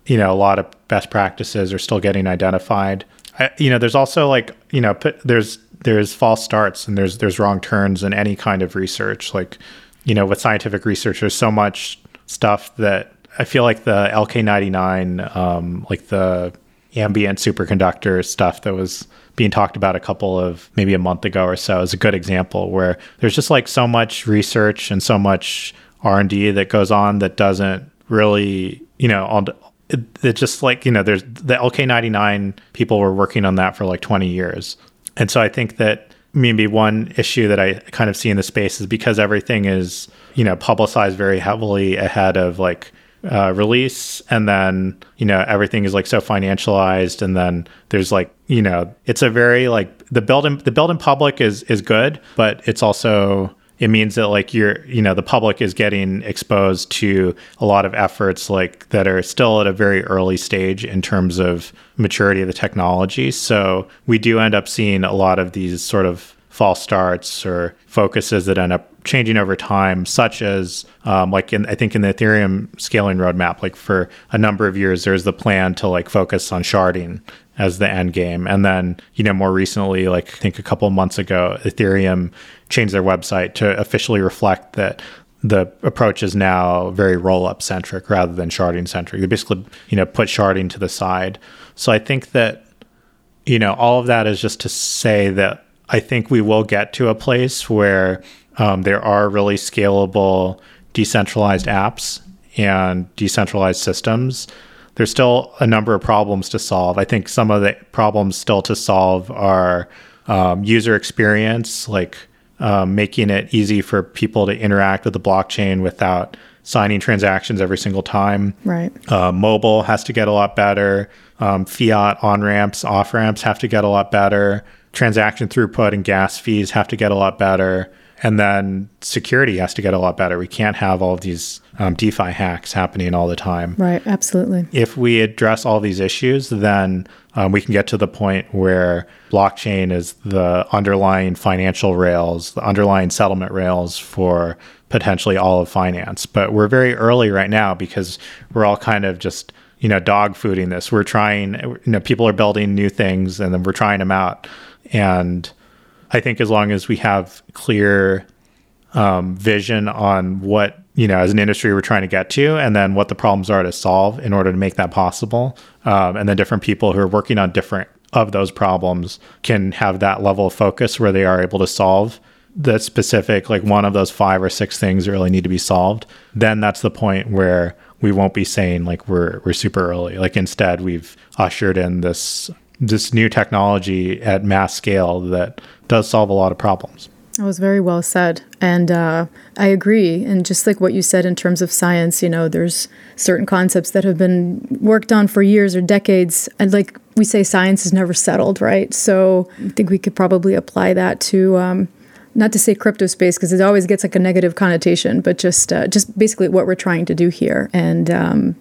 you know a lot of best practices are still getting identified. I, you know there's also like you know there's there's false starts and there's there's wrong turns in any kind of research. Like you know with scientific research there's so much stuff that i feel like the lk99 um, like the ambient superconductor stuff that was being talked about a couple of maybe a month ago or so is a good example where there's just like so much research and so much r&d that goes on that doesn't really you know on it, it just like you know there's the lk99 people were working on that for like 20 years. And so i think that maybe one issue that i kind of see in the space is because everything is you know publicized very heavily ahead of like uh, release and then you know everything is like so financialized and then there's like you know it's a very like the build in the build in public is is good but it's also it means that like you're you know the public is getting exposed to a lot of efforts like that are still at a very early stage in terms of maturity of the technology. So we do end up seeing a lot of these sort of false starts or focuses that end up changing over time, such as um, like in I think in the Ethereum scaling roadmap, like for a number of years, there's the plan to like focus on sharding as the end game, and then you know more recently, like I think a couple months ago, Ethereum changed their website to officially reflect that the approach is now very roll up centric rather than sharding centric. They basically, you know, put sharding to the side. So I think that, you know, all of that is just to say that I think we will get to a place where um, there are really scalable decentralized apps and decentralized systems. There's still a number of problems to solve. I think some of the problems still to solve are um, user experience, like um, making it easy for people to interact with the blockchain without signing transactions every single time. Right. Uh, mobile has to get a lot better. Um, fiat on ramps, off ramps have to get a lot better. Transaction throughput and gas fees have to get a lot better. And then security has to get a lot better. We can't have all of these um, DeFi hacks happening all the time. Right, absolutely. If we address all these issues, then um, we can get to the point where blockchain is the underlying financial rails, the underlying settlement rails for potentially all of finance. But we're very early right now because we're all kind of just you know dog fooding this. We're trying, you know, people are building new things and then we're trying them out, and I think as long as we have clear um, vision on what you know as an industry we're trying to get to, and then what the problems are to solve in order to make that possible, um, and then different people who are working on different of those problems can have that level of focus where they are able to solve the specific like one of those five or six things that really need to be solved then that's the point where we won't be saying like we're we're super early. Like instead we've ushered in this this new technology at mass scale that does solve a lot of problems. That was very well said. And uh, I agree. And just like what you said in terms of science, you know, there's certain concepts that have been worked on for years or decades. And like we say, science is never settled, right? So I think we could probably apply that to. Um, not to say crypto space because it always gets like a negative connotation, but just uh, just basically what we're trying to do here. And um,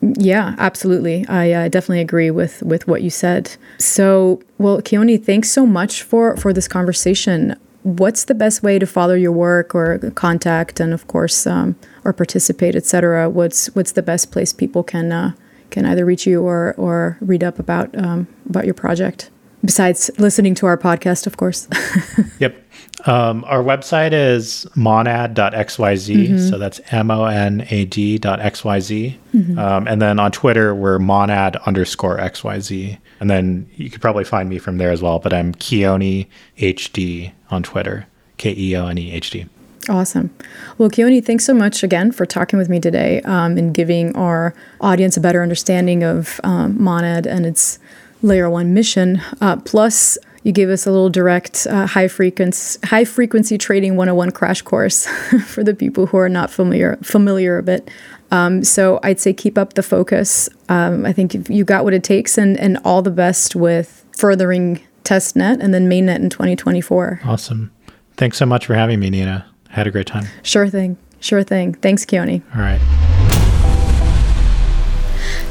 yeah, absolutely. I uh, definitely agree with with what you said. So, well, Keone, thanks so much for for this conversation. What's the best way to follow your work or contact, and of course, um, or participate, etc. What's what's the best place people can uh, can either reach you or or read up about um, about your project? Besides listening to our podcast, of course. yep. Um, our website is monad.xyz. Mm-hmm. So that's M O N A D.xyz. Mm-hmm. Um, and then on Twitter, we're monad underscore XYZ. And then you could probably find me from there as well, but I'm Keone HD on Twitter. K E O N E H D. Awesome. Well, Keone, thanks so much again for talking with me today um, and giving our audience a better understanding of um, Monad and its layer one mission. Uh, plus, you gave us a little direct uh, high frequency high frequency trading 101 crash course for the people who are not familiar familiar a bit. Um, so I'd say keep up the focus. Um, I think you got what it takes, and and all the best with furthering testnet and then mainnet in 2024. Awesome. Thanks so much for having me, Nina. Had a great time. Sure thing. Sure thing. Thanks, Keone. All right.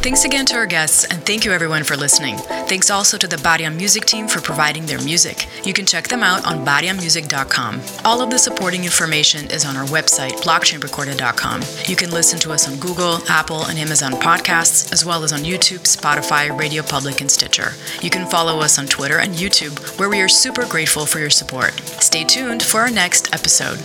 Thanks again to our guests, and thank you everyone for listening. Thanks also to the Bariam Music team for providing their music. You can check them out on bariammusic.com. All of the supporting information is on our website, blockchainrecorded.com. You can listen to us on Google, Apple, and Amazon podcasts, as well as on YouTube, Spotify, Radio Public, and Stitcher. You can follow us on Twitter and YouTube, where we are super grateful for your support. Stay tuned for our next episode.